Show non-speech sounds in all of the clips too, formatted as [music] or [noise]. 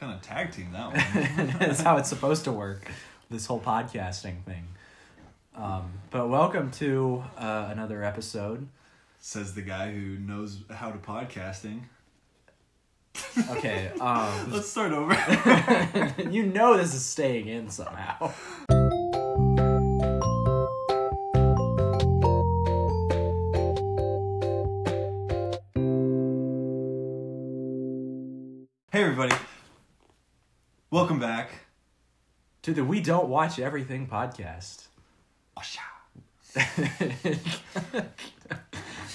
kind of tag team that one. [laughs] That's how it's supposed to work. This whole podcasting thing. Um, but welcome to uh, another episode. Says the guy who knows how to podcasting. Okay, [laughs] um, Let's start over. [laughs] you know this is staying in somehow. To the We Don't Watch Everything podcast. [laughs]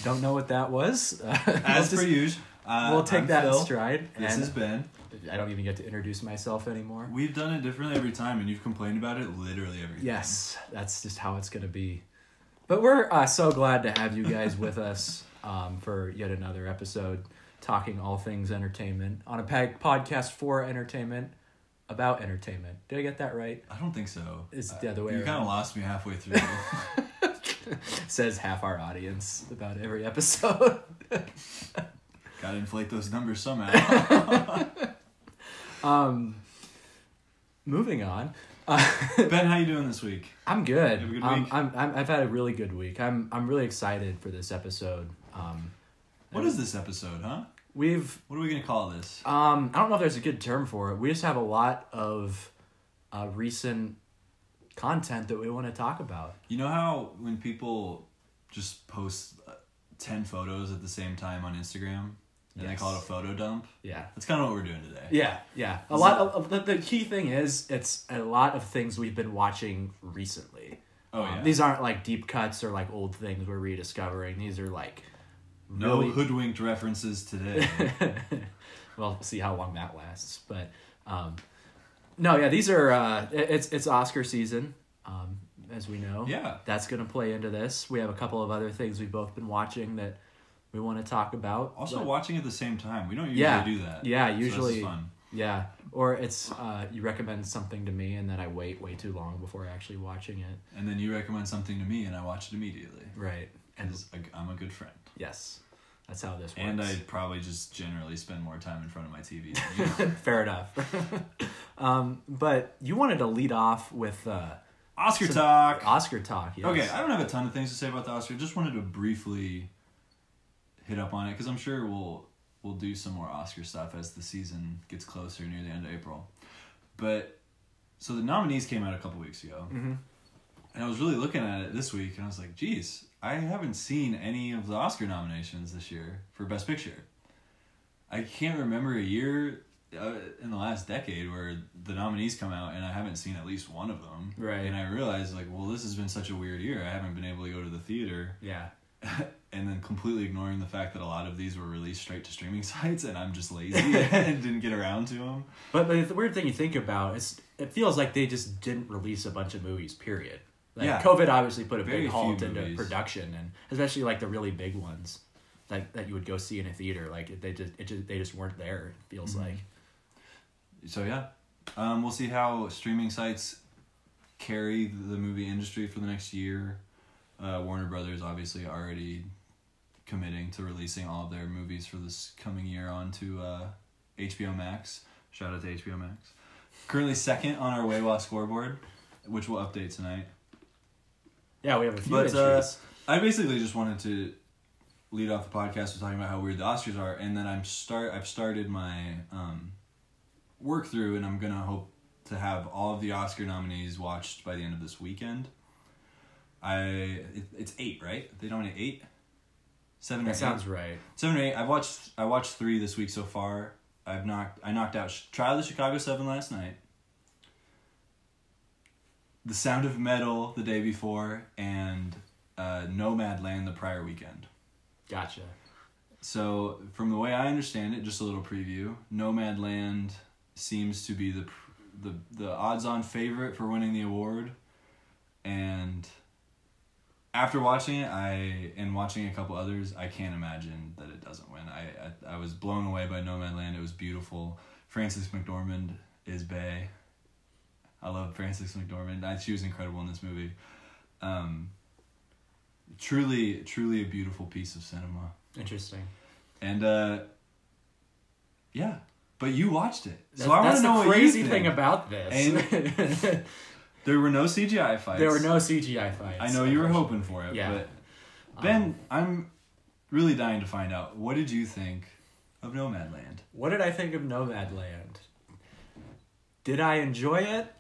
Don't know what that was. [laughs] Uh, we'll As just- per usual. Uh, we'll take I'm that in Phil. stride. This has been. I don't even get to introduce myself anymore. We've done it differently every time, and you've complained about it literally every time. Yes, that's just how it's gonna be. But we're uh, so glad to have you guys [laughs] with us um, for yet another episode, talking all things entertainment on a podcast for entertainment, about entertainment. Did I get that right? I don't think so. It's the other way You kind of lost me halfway through. [laughs] Says half our audience about every episode. [laughs] Gotta inflate those numbers somehow. [laughs] um, moving on. Uh, ben, how you doing this week? I'm good. You have a good um, week? I'm, I'm I've had a really good week. I'm I'm really excited for this episode. Um, What is this episode, huh? We've What are we gonna call this? Um, I don't know if there's a good term for it. We just have a lot of uh, recent content that we want to talk about. You know how when people just post uh, 10 photos at the same time on Instagram and they call it a photo dump? Yeah. That's kind of what we're doing today. Yeah, yeah. A Is lot of the, the key thing is it's a lot of things we've been watching recently. Oh, Um, yeah. these aren't like deep cuts or like old things we're rediscovering. These are like no really hoodwinked references today. [laughs] well, see how long that lasts. But um, no, yeah, these are uh, it's it's Oscar season, um, as we know. Yeah. that's gonna play into this. We have a couple of other things we've both been watching that we want to talk about. also, but- watching at the same time. We don't usually yeah, do that. Yeah, So usually. fun. yeah, or it's uh, you recommend something to me and then I wait way too long before actually watching it. And then you recommend something to me and I watch it immediately. Right. And Because I'm a good friend. Yes, that's how this works. And I probably just generally spend more time in front of my TV. than you. [laughs] Fair enough. [laughs] um, but you wanted to lead off with uh, Oscar Some- talk. Oscar talk. Yes. Okay, I don't have a ton of things to say about the Oscar. Just wanted to briefly hit up on it because I'm sure we'll we'll do some more Oscar stuff as the season gets closer near the end of April. But so the nominees came out a couple weeks ago, Mhm. and I was really looking at it this week, and I was like, "Geez, I haven't seen any of the Oscar nominations this year for Best Picture. I can't remember a year." Uh, in the last decade, where the nominees come out and I haven't seen at least one of them, Right. And I realized like, well, this has been such a weird year. I haven't been able to go to the theater, Yeah. [laughs] and then completely ignoring the fact that a lot of these were released straight to streaming [laughs] sites, and I'm just lazy [laughs] and didn't get around to them. But, but the weird thing you think about is it feels like they just didn't release a bunch of movies. Period. Like Yeah. COVID obviously put a Very big halt into movies. production, and especially like the really big ones, like that you would go see in a theater. Like they just it just they just weren't there. It feels Mm-hmm. like. So yeah, um, we'll see how streaming sites carry the movie industry for the next year. Uh, Warner Brothers obviously already committing to releasing all of their movies for this coming year onto uh, HBO Max. Shout out to HBO Max. Currently second on our Waywa scoreboard, which we'll update tonight. Yeah, we have a few But, uh. I basically just wanted to lead off the podcast with talking about how weird the Oscars are, and then I'm start. I've started my um, work through, and I'm gonna hope to have all of the Oscar nominees watched by the end of this weekend. I it, it's eight, right? They nominate eight, seven or that eight? sounds right. seven or eight. I've watched. I watched three this week so far. I've knocked. I knocked out Trial of the Chicago Seven last night. The Sound of Metal the day before, and uh, Nomadland the prior weekend. Gotcha. So, from the way I understand it, just a little preview. Nomadland seems to be the the the odds-on favorite for winning the award, and after watching it, I and watching a couple others, I can't imagine that it doesn't win. I I, I was blown away by Nomadland. It was beautiful. Frances McDormand is Bay. I love Frances McDormand. I, she was incredible in this movie. Um, truly, truly a beautiful piece of cinema. Interesting. And uh, yeah, but you watched it, so That's, I want to know the crazy thing about this. [laughs] There were no CGI fights. there were no CGI fights. I know you were hoping for it, Yeah. but Ben, I'm really dying to find out. What did you think of Nomadland? What did I think of Nomadland? Did I enjoy it?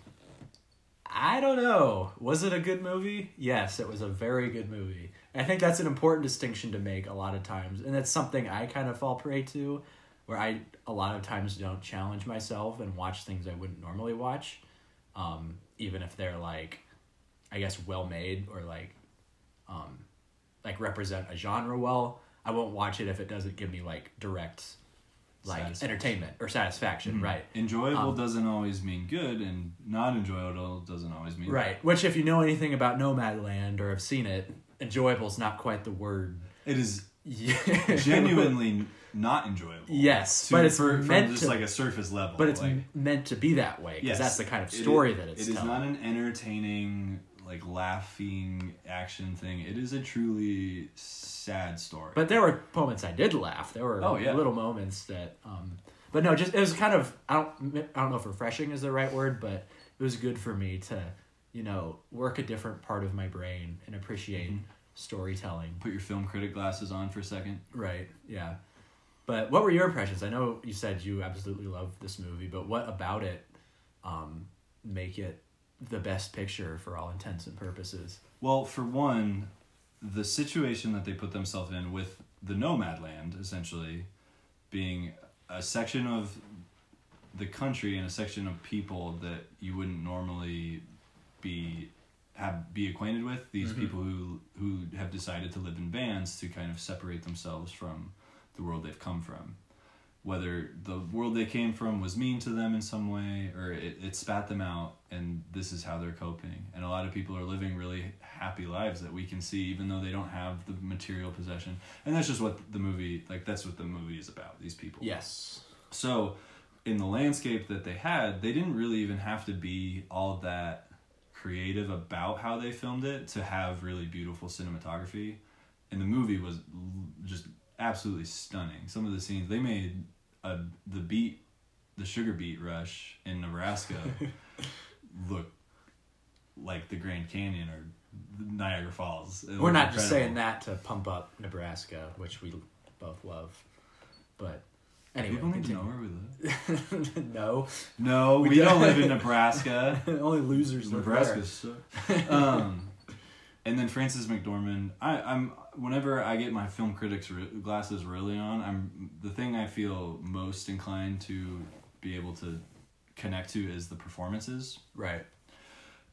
I don't know. Was it a good movie? Yes, it was a very good movie. I think that's an important distinction to make a lot of times, and that's something I kind of fall prey to, where I a lot of times don't challenge myself and watch things I wouldn't normally watch, um, even if they're like, I guess well made or like, um, like represent a genre well. I won't watch it if it doesn't give me like direct, like entertainment or satisfaction. Right. Enjoyable Um, doesn't always mean good, and not enjoyable doesn't always mean Right. Which, if you know anything about Nomadland or have seen it, enjoyable is not quite the word. It is Yeah. [laughs] genuinely not enjoyable. Yes, to- but it's for, from meant just to- like a surface level. but it's like, meant to be that way because yes, that's the kind of story that it's It is telling. not an entertaining, like laughing action thing. It is a truly sad story. But there were moments I did laugh. There were Oh, yeah. little moments that, um, but no, just it was kind of I don't I don't know if refreshing is the right word, but it was good for me to you know work a different part of my brain and appreciate Mm-hmm. storytelling. Put your film critic glasses on for a second. Right. Yeah. But what were your impressions? I know you said you absolutely loved this movie, but what about it um, make it the best picture for all intents and purposes? Well, for one, the situation that they put themselves in with the nomad land, essentially, being a section of the country and a section of people that you wouldn't normally be have be acquainted with these Mhm. people who who have decided to live in bands to kind of separate themselves from the world they've come from whether the world they came from was mean to them in some way or it, it spat them out and this is how they're coping. And a lot of people are living really happy lives that we can see even though they don't have the material possession. And that's just what the movie like that's what the movie is about these people. Yes. so in the landscape that they had they didn't really even have to be all that creative about how they filmed it to have really beautiful cinematography. And the movie was just absolutely stunning. Some of the scenes they made the beat the sugar beet rush in nebraska [laughs] look like the grand canyon or niagara falls It We're looked not just saying that to pump up Nebraska, which we both love. But anyway, people need to know where we live [laughs] no. no we, We don't don't. live in [laughs] nebraska Only losers live there. Nebraska um, and then Frances McDormand. I, I'm whenever I get my film critics re- glasses really on, I'm the thing I feel most inclined to be able to connect to is the performances. Right.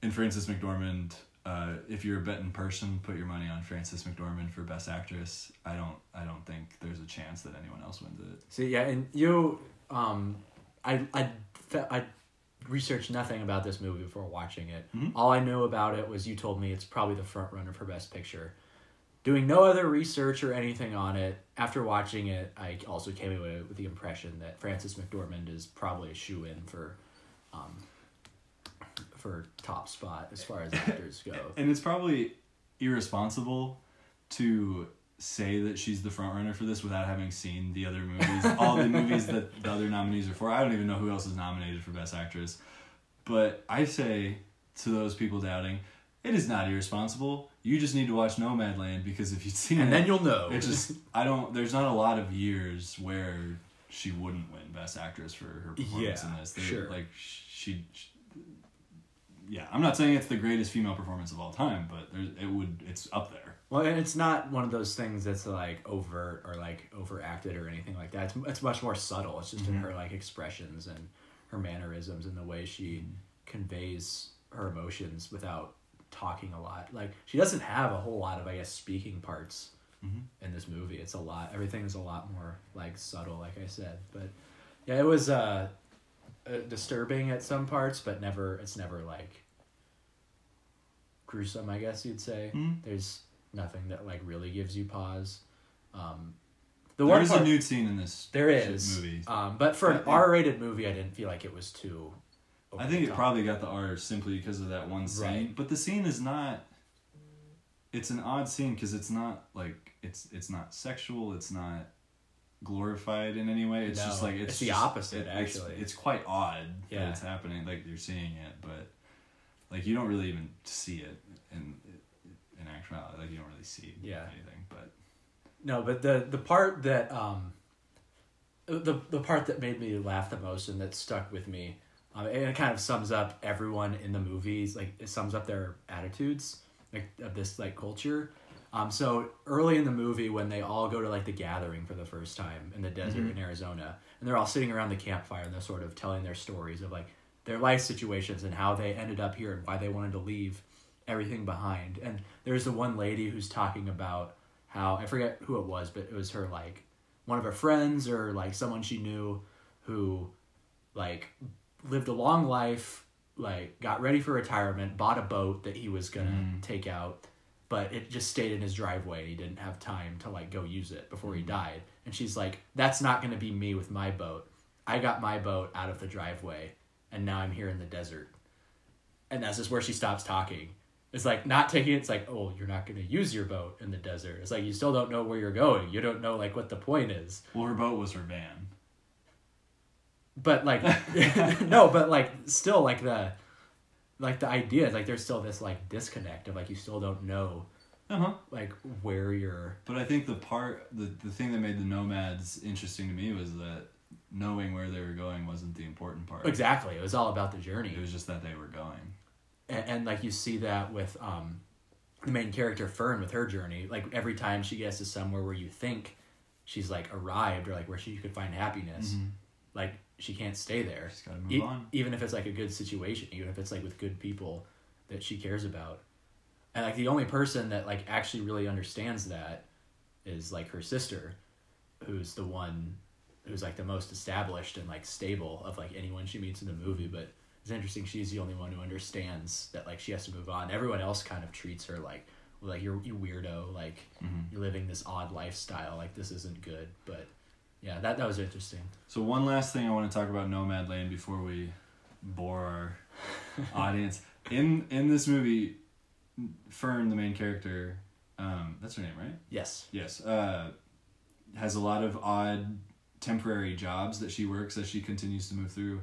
And Frances McDormand. Uh, if you're a betting person, put your money on Frances McDormand for Best Actress. I don't. I don't think there's a chance that anyone else wins it. See, yeah, and you, um, I, I, I researched nothing about this movie before watching it. Mhm. All I knew about it was you told me it's probably the front runner for Best Picture. Doing no other research or anything on it, after watching it, I also came away with the impression that Frances McDormand is probably a shoe in for, um, for top spot as far as actors go. [laughs] And it's probably irresponsible to say that she's the front runner for this without having seen the other movies, all the movies that the other nominees are for. I don't even know who else is nominated for Best Actress. But I say to those people doubting, it is not irresponsible. You just need to watch Nomadland because if you've seen And it, then you'll know. it's just I don't. There's not a lot of years where she wouldn't win Best Actress for her performance Yeah, in this. They- sure. Like she, she- yeah. I'm not saying it's the greatest female performance of all time, but there's it would. It's up there. Well, and it's not one of those things that's like overt or like overacted or anything like that. It's, it's much more subtle. It's just in Mhm. her like expressions and her mannerisms and the way she conveys her emotions without talking a lot. Like she doesn't have a whole lot of I guess speaking parts Mhm. in this movie. It's a lot. Everything is a lot more like subtle, like I said. But yeah, it was uh, uh disturbing at some parts, but never. It's never like gruesome. I guess you'd say. Mhm. There's nothing that like really gives you pause. Um, the There one is part, a nude scene in this. there is movie. um, but for an R-rated movie, I didn't feel like it was too. I think it probably got the R simply because of that one scene. Right. But the scene is not. It's an odd scene because it's not like it's it's not sexual. It's not. glorified in any way. It's No, just like it's, it's the just- opposite, it's- actually. it's, quite odd Yeah. that it's happening. Like you're seeing it, but like you don't really even see it in in actuality. Like you don't really see Yeah. anything. But No, but the the part that um the the part that made me laugh the most and that stuck with me, um, and it kind of sums up everyone in the movies. Like it sums up their attitudes, like of this like culture. Um, so early in the movie, when they all go to like the gathering for the first time in the desert in Arizona, and they're all sitting around the campfire and they're sort of telling their stories of like their life situations and how they ended up here and why they wanted to leave everything behind. And there's the one lady who's talking about how I forget who it was, but it was her like one of her friends or like someone she knew who like lived a long life, like got ready for retirement, bought a boat that he was gonna Mm. take out, but it just stayed in his driveway. He didn't have time to like go use it before he died. And she's like, "That's not gonna be me with my boat. I got my boat out of the driveway, and now I'm here in the desert." And that's just where she stops talking. It's like not taking it. It's like, oh, you're not to use your boat in the desert. It's like you still don't know where you're going. You don't know like what the point is. well, her boat was her van. But like, [laughs] no, but like still like the, like the idea is like there's still this like disconnect of like you still don't know Uh huh. like where you're. But I think the part, the, the thing that made the nomads interesting to me was that knowing where they were going wasn't the important part. Exactly, it was all about the journey. It was just that they were going. and, and like you see that with um the main character Fern with her journey like every time she gets to somewhere where you think she's like arrived or like where she could find happiness like she can't stay there. She's gotta move E- on. even if it's like a good situation even if it's like with good people that she cares about. And like the only person that like actually really understands that is like her sister who's the one who's like the most established and like stable of like anyone she meets in the movie. But it's interesting she's the only one who understands that like she has to move on. Everyone else kind of treats her like well, like you're you weirdo. Like mm-hmm. you're living this odd lifestyle. Like this isn't good. But yeah that that was interesting So one last thing I want to talk about Nomad Nomadland before we bore our [laughs] audience. In in this movie, Fern, the main character, um, that's her name, right? yes Yes. Uh, has a lot of odd temporary jobs that she works as she continues to move through,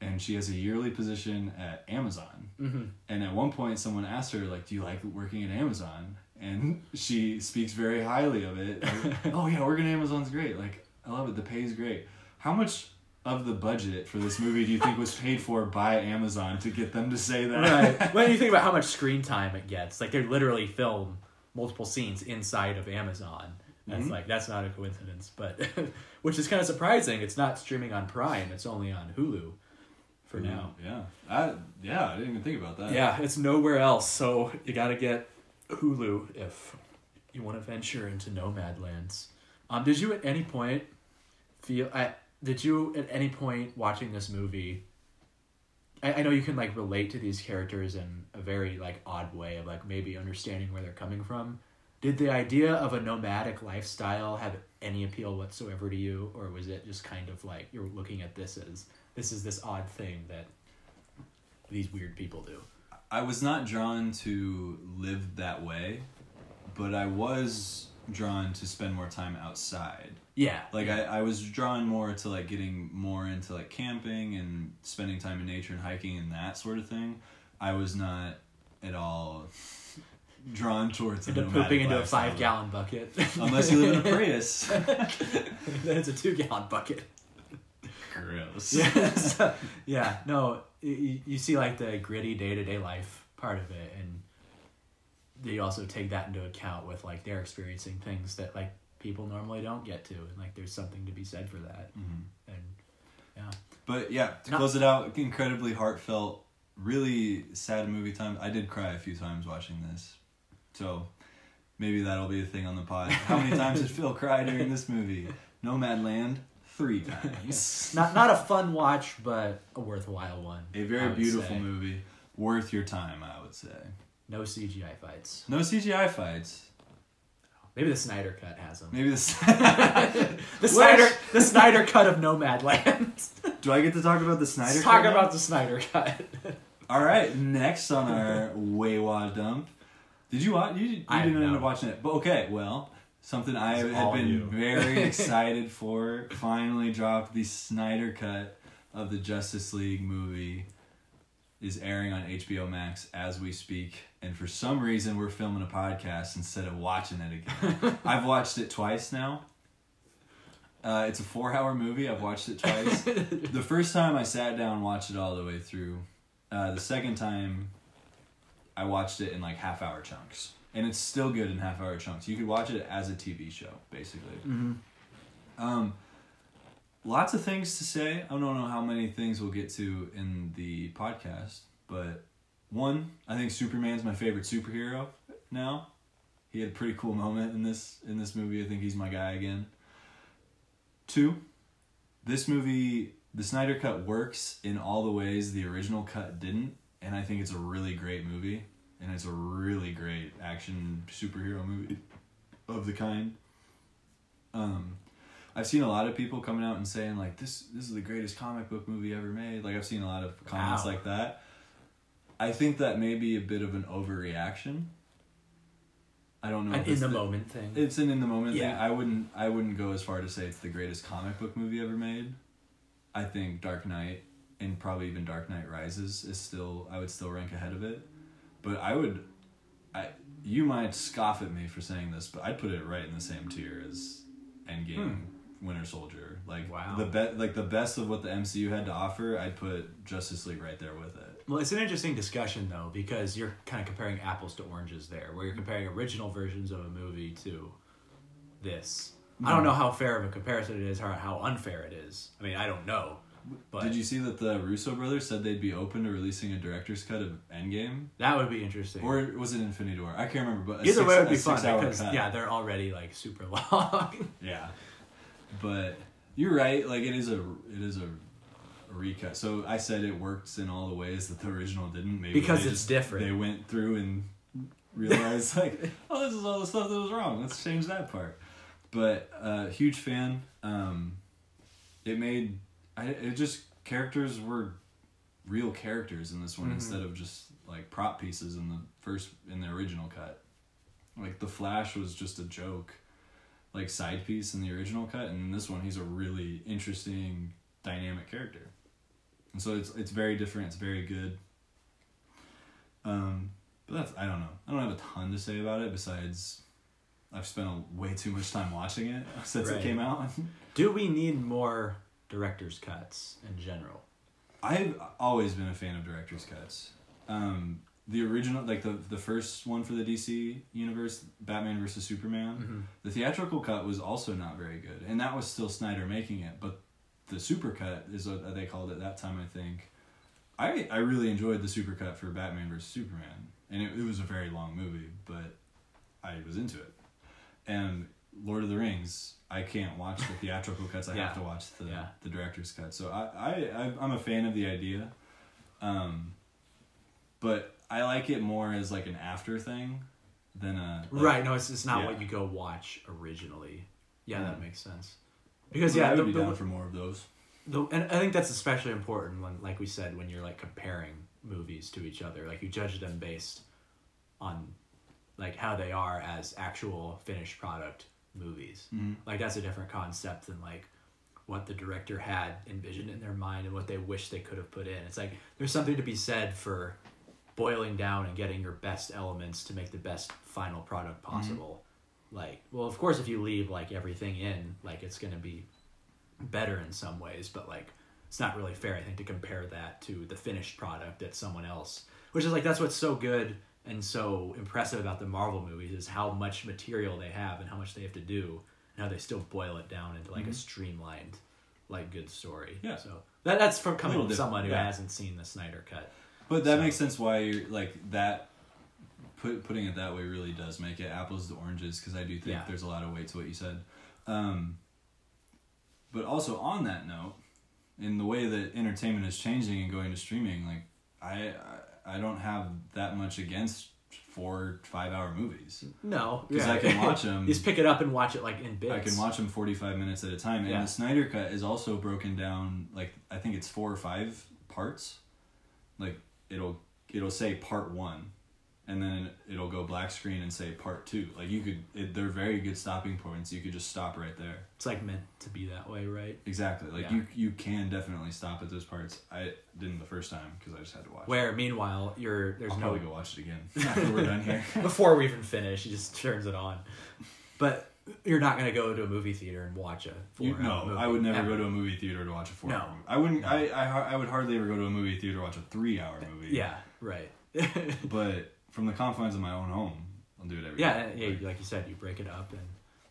and she has a yearly position at Amazon. mm-hmm. And at one point, someone asked her, like, "Do you like working at Amazon?" And she speaks very highly of it. Like, [laughs] oh yeah, working at Amazon's great. Like, I love it. The pay is great. How much of the budget for this movie do you think was paid for by Amazon to get them to say that? right [laughs] when you think about how much screen time it gets like they literally film multiple scenes inside of amazon that's Mhm. like that's not a coincidence but [laughs] which is kind of surprising it's not streaming on prime it's only on hulu for now Yeah. I, yeah, I didn't even think about that. yeah it's nowhere else so you gotta get hulu if you want to venture into nomad lands um did you at any point feel I, did you at any point watching this movie I, I know you can like relate to these characters in a very like odd way of like maybe understanding where they're coming from did the idea of a nomadic lifestyle have any appeal whatsoever to you or was it just kind of like you're looking at this as this is this odd thing that these weird people do I was not drawn to live that way, but I was drawn to spend more time outside. Yeah Like I, I was drawn more to like getting more into like camping and spending time in nature and hiking and that sort of thing. I was not at all drawn towards into pooping into a five gallon bucket Unless you live in a Prius. [laughs] then it's a two gallon bucket Gross. [laughs] yes. yeah, no, you, you see like the gritty day to day life part of it, and they also take that into account with like they're experiencing things that like people normally don't get to, and like there's something to be said for that. Mhm. And yeah, But yeah, to No. close it out, incredibly heartfelt, really sad movie time. I did cry a few times watching this. So maybe that'll be a thing on the pod. How many [laughs] times did Phil cry during this movie? Nomadland, three times. not not a fun watch, but a worthwhile one. A very beautiful say. movie. Worth your time, I would say. No CGI fights. No CGI fights. Maybe the Snyder cut has them. Maybe this. The [laughs] Snyder, the Snyder cut of Nomadland. [laughs] Do I get to talk about the Snyder? Let's Cut talk now? about the Snyder cut. [laughs] All right, next on our Waywa dump. Did you watch? You, you I didn't end up watching it, but okay. Well, something I It's had been you. very excited for. Finally dropped the Snyder cut of the Justice League movie is airing on HBO Max as we speak. And for some reason, we're filming a podcast instead of watching it again. [laughs] I've watched it twice now. Uh, it's a four hour movie. I've watched it twice. [laughs] the first time I sat down and watched it all the way through. Uh, the second time I watched it in like half hour chunks. And it's still good in half hour chunks. You could watch it as a TV show, basically. Mm-hmm. Um, lots of things to say. I don't know how many things we'll get to in the podcast, but one, I think Superman's my favorite superhero now. He had a pretty cool moment in this in this movie. I think he's my guy again. Two, this movie, the Snyder cut works in all the ways the original cut didn't, and I think it's a really great movie, and it's a really great action superhero movie of the kind. Um, I've seen a lot of people coming out and saying like this this is the greatest comic book movie ever made. Like I've seen a lot of comments Wow. like that. I think that may be a bit of an overreaction. I don't know. An in it's the moment thing. It's an in the moment thing. I wouldn't I wouldn't go as far to say it's the greatest comic book movie ever made. I think Dark Knight and probably even Dark Knight Rises is still I would still rank ahead of it. But I would I you might scoff at me for saying this, but I'd put it right in the same tier as Endgame, hmm. Winter Soldier. Like Wow. the be- like the best of what the MCU had to offer, I'd put Justice League right there with it. Well, it's an interesting discussion though because you're kind of comparing apples to oranges there, where you're comparing original versions of a movie to this. I don't know how fair of a comparison it is, or how unfair it is. I mean, I don't know, but Did you see that the Russo brothers said they'd be open to releasing a director's cut of Endgame? that would be interesting. Or was it Infinity War? I can't remember, but Either six- way, it would be fun because cut. yeah, they're already like super [laughs] long. yeah. But you're right. Like it is a it is a, a recut. So I said it works in all the ways that the original didn't. Maybe Because it's just- different. They went through and realized like, [laughs] oh, this is all the stuff that was wrong. Let's change that part. But uh, huge fan. Um, it made I it just characters were real characters in this one Mhm. instead of just like prop pieces in the first in the original cut. Like the Flash was just a joke, like side piece in the original cut, and in this one he's a really interesting, dynamic character. And so it's it's very different. It's very good. Um, but that's I don't know. I don't have a ton to say about it besides I've spent a, way too much time watching it [laughs] since Right. it came out. [laughs] Do we need more director's cuts in general? I've always been a fan of director's cuts. Um, the original, like the the first one for the DC universe, Batman versus Superman, Mm-hmm. the theatrical cut was also not very good, and that was still Snyder making it. But the super cut is what they called it that time, I think. I I really enjoyed the super cut for Batman versus Superman, and it, it was a very long movie, but I was into it. And Lord of the Rings, I can't watch the theatrical cuts. I [laughs] Yeah. have to watch the Yeah. the director's cut. So I I- I'm a fan of the idea, um, but I like it more as like an after thing than a like- right. No, it's, it's not yeah. what you go watch originally. Yeah, that makes sense. Because I yeah, would the, be the- for more of those. the, and I think that's especially important when, like we said, when you're like comparing movies to each other. Like you judge them based on like how they are as actual finished product movies. Mhm. Like that's a different concept than like what the director had envisioned in their mind and what they wish they could have put in. It's like there's something to be said for boiling down and getting your best elements to make the best final product possible. Like, well, of course, if you leave like everything in, like it's gonna be better in some ways, but like it's not really fair, I think, to compare that to the finished product that someone else. Which is like that's what's so good and so impressive about the Marvel movies is how much material they have and how much they have to do and how they still boil it down into like a streamlined, like good story. Mm-hmm. Yeah. So that that's from coming from someone who yeah. hasn't seen the Snyder cut. But that So- makes sense why you're like that. Put, putting it that way really does make it apples to oranges because I do think Yeah. there's a lot of weight to what you said. Um, but also on that note, in the way that entertainment is changing and going to streaming, like I I, I don't have that much against four five hour movies No, because I can watch [laughs] them. Just pick it up and watch it like in bits. I can watch them 45 minutes at a time. And Yeah. the Snyder Cut is also broken down, like, I think it's four or five parts. Like, it'll it'll say part one. and then it'll go black screen and say part two. Like you could, it, they're very good stopping points. You could just stop right there. It's like meant to be that way, right? Exactly. Like Yeah. you, you can definitely stop at those parts. I didn't the first time because I just had to watch. it. Where meanwhile, you're there's I'll no probably go watch it again [laughs] after we're done here. [laughs] before we even finish, he just turns it on. [laughs] But you're not gonna go to a movie theater and watch a four You, no, movie. I would never ever. go to a movie theater to watch a four No. hour movie. I wouldn't. I, I I would hardly ever go to a movie theater to watch a three hour movie. Yeah, right. [laughs] But from the confines of my own home, I'll do it every yeah, day. yeah. Like, Like you said, you break it up, and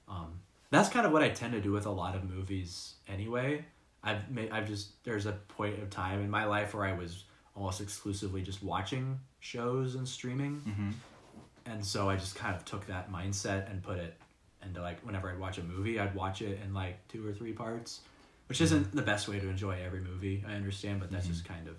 um, that's kind of what I tend to do with a lot of movies. Anyway, I've made, I've just there's a point of time in my life where I was almost exclusively just watching shows and streaming, mhm. and so I just kind of took that mindset and put it into like whenever I'd watch a movie, I'd watch it in like two or three parts, which isn't the best way to enjoy every movie. I understand, but that's Mhm. just kind of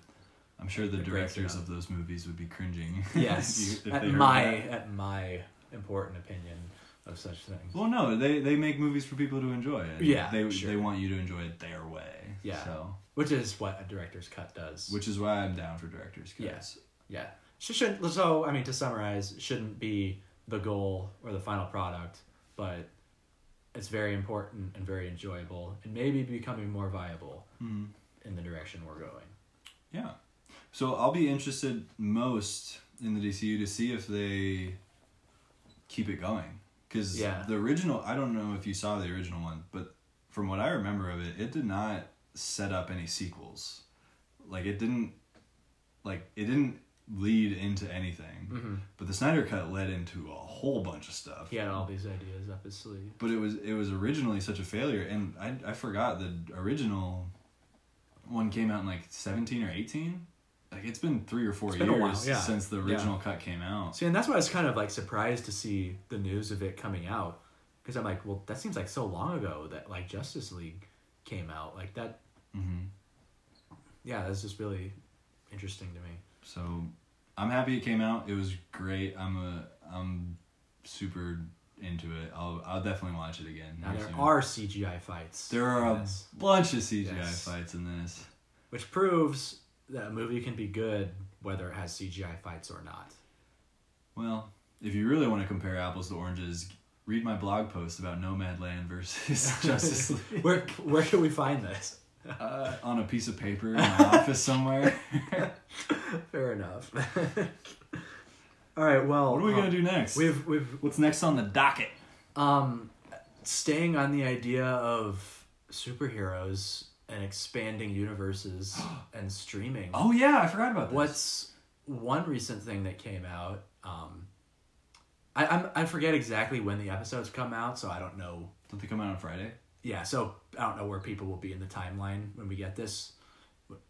I'm sure the It breaks it directors of those movies would be cringing. [laughs] yes, if you- if at my that. at my important opinion of such things. Well, no, they they make movies for people to enjoy. Yeah, they sure. they want you to enjoy it their way. Yeah. So, Which is what a director's cut does. which is why I'm down for directors. cuts. Yes. yeah. Sh- Should, so, I mean, to summarize, shouldn't be the goal or the final product, but it's very important and very enjoyable and maybe becoming more viable Mhm. in the direction we're going. Yeah. So I'll be interested most in the DCU to see if they keep it going. Because Yeah. the original, I don't know if you saw the original one, but from what I remember of it, it did not set up any sequels. Like it didn't, like it didn't lead into anything. Mm-hmm. But the Snyder Cut led into a whole bunch of stuff. He had all these ideas up his sleeve. But it was it was originally such a failure, and I I forgot the original one came out in like seventeen or eighteen. Like it's been three or four years while, yeah. since the Yeah. original cut came out. See, and that's why I was kind of like surprised to see the news of it coming out. Because I'm like, well, that seems like so long ago that like Justice League came out. Like that, hmm yeah, that's just really interesting to me. So I'm happy it came out. It was great. I'm a I'm super into it. I'll I'll definitely watch it again. Now there soon. are CGI fights. there are a this, bunch of CGI Yes. fights in this. which proves that a movie can be good whether it has CGI fights or not. Well, if you really want to compare apples to oranges, read my blog post about Nomadland versus [laughs] Justice [laughs] League. where where can we find this? Uh, on a piece of paper in my [laughs] office somewhere. [laughs] Fair enough. [laughs] All right. Well, What are we um, gonna do next? We've we've What's next on the docket? um, staying on the idea of superheroes and expanding universes [gasps] and streaming. Oh yeah, I forgot about this. What's one recent thing that came out? Um, I I'm, I forget exactly when the episodes come out, so I don't know. Don't they come out on Friday? Yeah, so I don't know where people will be in the timeline when we get this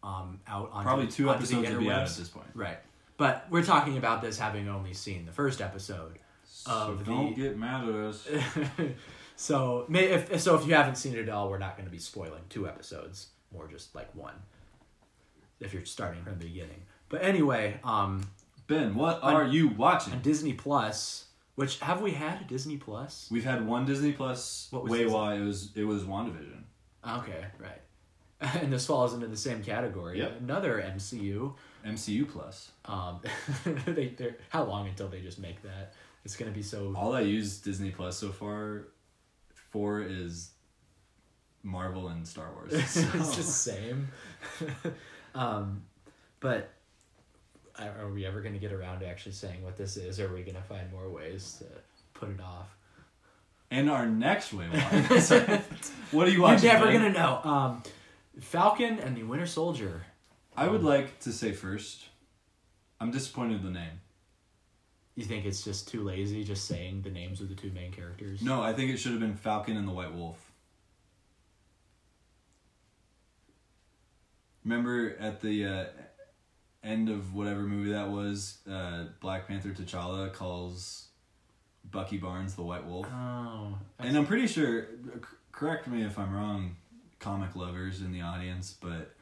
um, out on Probably two episodes will be out at this point. Right, but we're talking about this having only seen the first episode. So Of don't the- get mad at us. [laughs] so may if so if you haven't seen it at all, we're not going to be spoiling two episodes, more just like one. If you're starting from the beginning, but anyway, um, Ben, what On- are you watching? on Disney Plus, which have we had a Disney Plus? We've had one Disney Plus. What was way why it was it was WandaVision. Okay, right. [laughs] And this falls into the same category. Yep. Another MCU. MCU Plus. Um, [laughs] they they're how long until they just make that? It's gonna be so. All I use Disney Plus so far for is Marvel and Star Wars. [laughs] it's So- just same. um, but are are we ever gonna get around to actually saying what this is? Or are we gonna find more ways to put it off? And our next way, [laughs] [laughs] what are you watching? You're never gonna know. Um, Falcon and the Winter Soldier. I would like to say first, I'm disappointed in the name. You think it's just too lazy, just saying the names of the two main characters? No, I think it should have been Falcon and the White Wolf. Remember at the uh, end of whatever movie that was, uh, Black Panther T'Challa calls Bucky Barnes the White Wolf. Oh, And I'm pretty sure, correct me if I'm wrong, comic lovers in the audience, but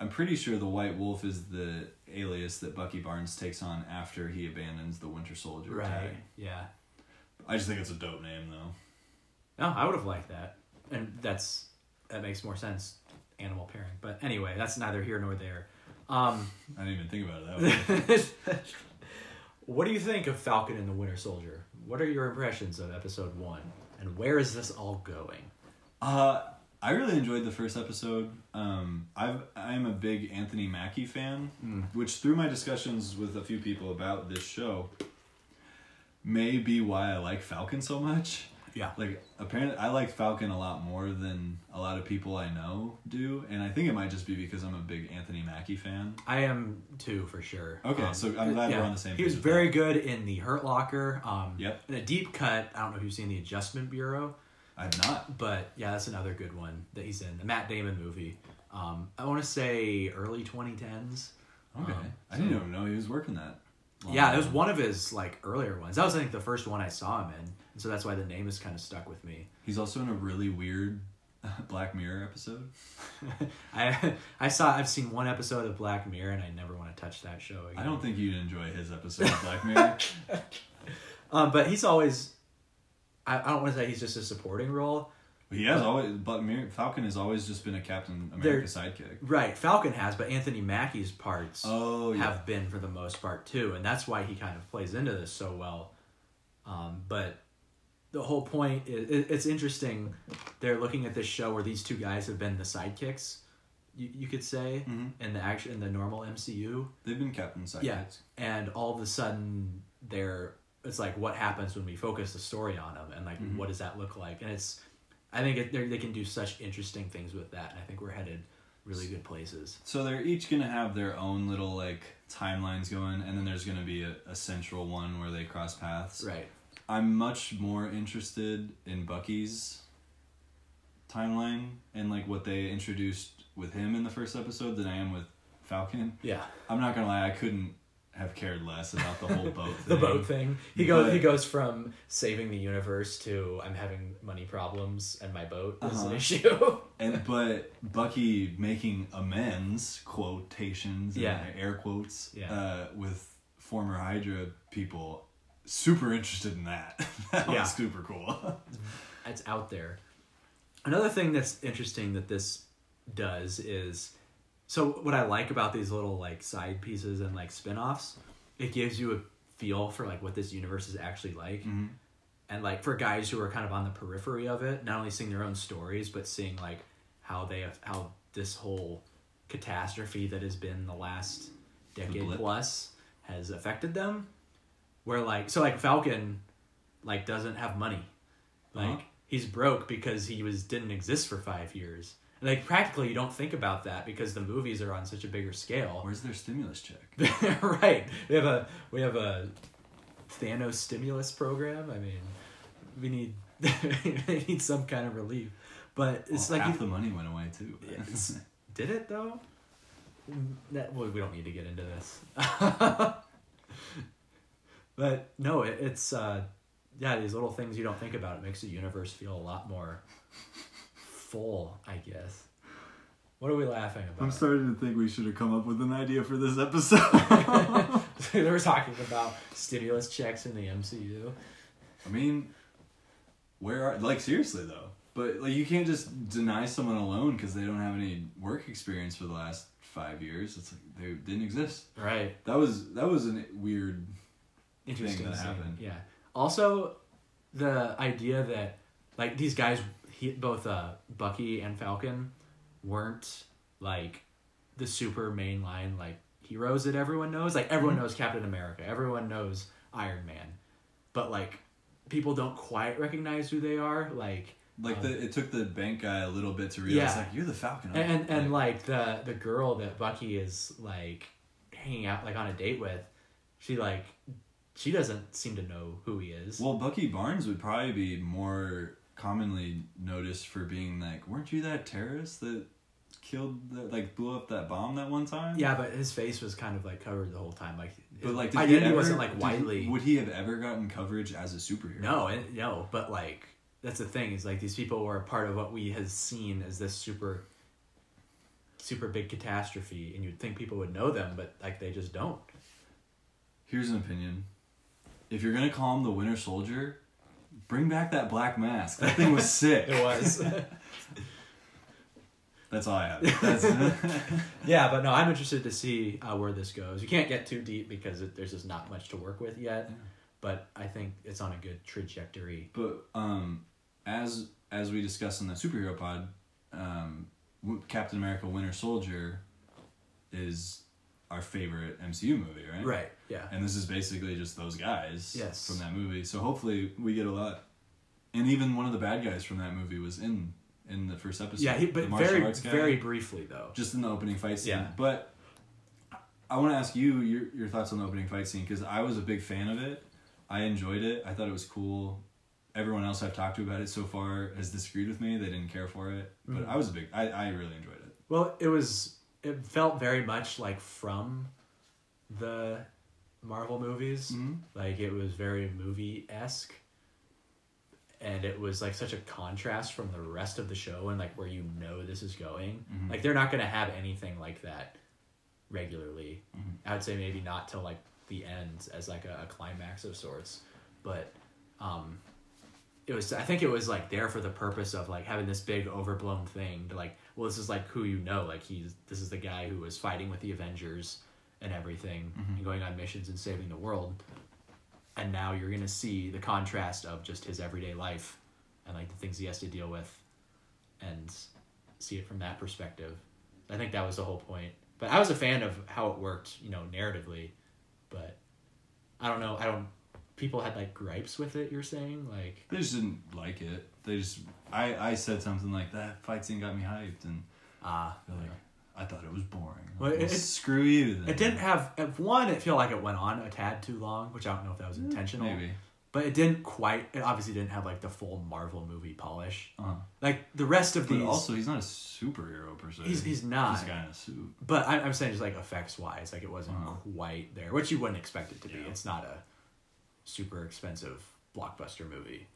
I'm pretty sure the White Wolf is the alias that Bucky Barnes takes on after he abandons the Winter Soldier right. tag. Yeah. I just think it's a dope name though. No, I would have liked that, and that's that makes more sense. Animal pairing, but anyway, that's neither here nor there. Um, I didn't even think about it that way. [laughs] What do you think of Falcon and the Winter Soldier? What are your impressions of episode one? And where is this all going? Uh, I really enjoyed the first episode. Um, I've I'm a big Anthony Mackie fan, which through my discussions with a few people about this show, may be why I like Falcon so much. Yeah. Like apparently, I like Falcon a lot more than a lot of people I know do, and I think it might just be because I'm a big Anthony Mackie fan. I am too, for sure. Okay, so I'm glad we're on the same He was very good in the Hurt Locker. Um, Yep. In a deep cut, I don't know if you've seen the Adjustment Bureau, I've not. but yeah, that's another good one that he's in. The Matt Damon movie. Um, I want to say early 2010s. Okay, Um, I didn't even know he was working that. Yeah, it was one of his like earlier ones. That was I think the first one I saw him in, and so that's why the name is kind of stuck with me. He's also in a really weird [laughs] Black Mirror episode. [laughs] I I saw I've seen one episode of Black Mirror, and I never want to touch that show again. I don't think you'd enjoy his episode of Black [laughs] Mirror. Um, but he's always. I, I don't want to say he's just a supporting role. He has always, but Mir- Falcon has always just been a Captain America sidekick. Right, Falcon has, but Anthony Mackie's parts Oh yeah, have been for the most part too, and that's why he kind of plays into this so well. Um, but the whole point is it, it's interesting. They're looking at this show where these two guys have been the sidekicks, you, you could say, Mhm. in the action in the normal MCU. they've been Captain sidekicks. Yeah, and all of a sudden they're it's like what happens when we focus the story on them, and like Mhm. what does that look like? And it's I think it, they can do such interesting things with that, and I think we're headed really good places. So they're each gonna have their own little like timelines going, and then there's gonna be a, a central one where they cross paths. Right. I'm much more interested in Bucky's timeline and like what they introduced with him in the first episode than I am with Falcon. Yeah. I'm not gonna lie, I couldn't have cared less about the whole boat thing. [laughs] the boat thing. He goes. He goes from saving the universe to I'm having money problems and my boat is an Uh-huh. issue. [laughs] And but Bucky making amends quotations, Yeah. air quotes, Yeah. uh, with former Hydra people, super interested in that. [laughs] that Yeah. was super cool. [laughs] it's out there. Another thing that's interesting that this does is so what I like about these little like side pieces and like spin-offs, it gives you a feel for like what this universe is actually like. Mhm. And like for guys who are kind of on the periphery of it, not only seeing their own stories, but seeing like how they have how this whole catastrophe that has been the last decade blip. plus has affected them. Where like so like Falcon like doesn't have money. Like Uh-huh. he's broke because he was didn't exist for five years. And, like practically you don't think about that because the movies are on such a bigger scale. Where's their stimulus check? [laughs] right. We have a we have a Thanos stimulus program. I mean, we need [laughs] they need some kind of relief. But it's Well, like half you- the money went away too. [laughs] Did it though? That, well, we don't need to get into this. But no, it, it's uh, yeah, these little things you don't think about. It makes the universe feel a lot more full, I guess. What are we laughing about? I'm starting to think we should have come up with an idea for this episode. [laughs] they were talking about stimulus checks in the MCU. I mean, where are like seriously though? But like you can't just deny someone a loan because they don't have any work experience for the last five years. It's like they didn't exist. Right. That was that was a weird. Interesting that see. happened. Yeah. Also, the idea that like these guys, he, both uh, Bucky and Falcon, weren't like the super mainline like heroes that everyone knows. Like everyone Mhm. knows Captain America. Everyone knows Iron Man, but like people don't quite recognize who they are. Like Like Um, the it took the bank guy a little bit to realize Yeah. like you're the Falcon. and and, and Like, like the the girl that Bucky is like hanging out like on a date with, she like she doesn't seem to know who he is. well, Bucky Barnes would probably be more commonly noticed for being like, weren't you that terrorist that killed that like blew up that bomb that one time? Yeah, but his face was kind of like covered the whole time. Like, But like, did identity he ever, wasn't like widely. would he have ever gotten coverage as a superhero? no, and, no, but like that's the thing is like these people were a part of what we has seen as this super, super big catastrophe, and you'd think people would know them, but like they just don't. Here's an opinion. If you're gonna call him the Winter Soldier, bring back that black mask. That thing was sick. [laughs] It was. [laughs] That's all I have. That's, [laughs] Yeah, but no, I'm interested to see uh, where this goes. You can't get too deep because it, there's just not much to work with yet. But I think it's on a good trajectory. but um, as as we discussed in the superhero pod, um, Captain America: Winter Soldier is our favorite MCU movie, right? Right. Yeah. And this is basically just those guys Yes. from that movie. So hopefully we get a lot. And even one of the bad guys from that movie was in in the first episode. Yeah, he, but very very briefly though. just in the opening fight scene. Yeah. But I want to ask you your your thoughts on the opening fight scene because I was a big fan of it. I enjoyed it. I thought it was cool. Everyone else I've talked to about it so far has disagreed with me. They didn't care for it, but Mm-hmm. I was a big. I, I really enjoyed it. Well, it was it felt very much like from the Marvel movies. Mhm. Like it was very movie esque. And it was like such a contrast from the rest of the show and like where you know this is going. Mhm. Like they're not gonna have anything like that regularly. Mhm. I would say maybe not till like the end as like a, a climax of sorts. But um it was I think it was like there for the purpose of like having this big overblown thing to like well this is like who you know like he's this is the guy who was fighting with the Avengers and everything Mhm. and going on missions and saving the world and now you're gonna see the contrast of just his everyday life and like the things he has to deal with and see it from that perspective I think that was the whole point but I was a fan of how it worked you know narratively but I don't know I don't people had like gripes with it you're saying like They just didn't like it. They just. I I said something like that fight scene got me hyped, and ah they're like, I thought it was boring. Well, Well, it- screw you. Then. It didn't have at one. It feel like it went on a tad too long, which I don't know if that was intentional. Maybe. but it didn't quite. It obviously didn't have like the full Marvel movie polish. Uh-huh. Like the rest of But these. also, he's not a superhero per se. He's- he's not. He's a guy in a suit. but I, I'm saying just like effects wise, like it wasn't Uh-huh. quite there, which you wouldn't expect it to be. It's not a super expensive blockbuster movie,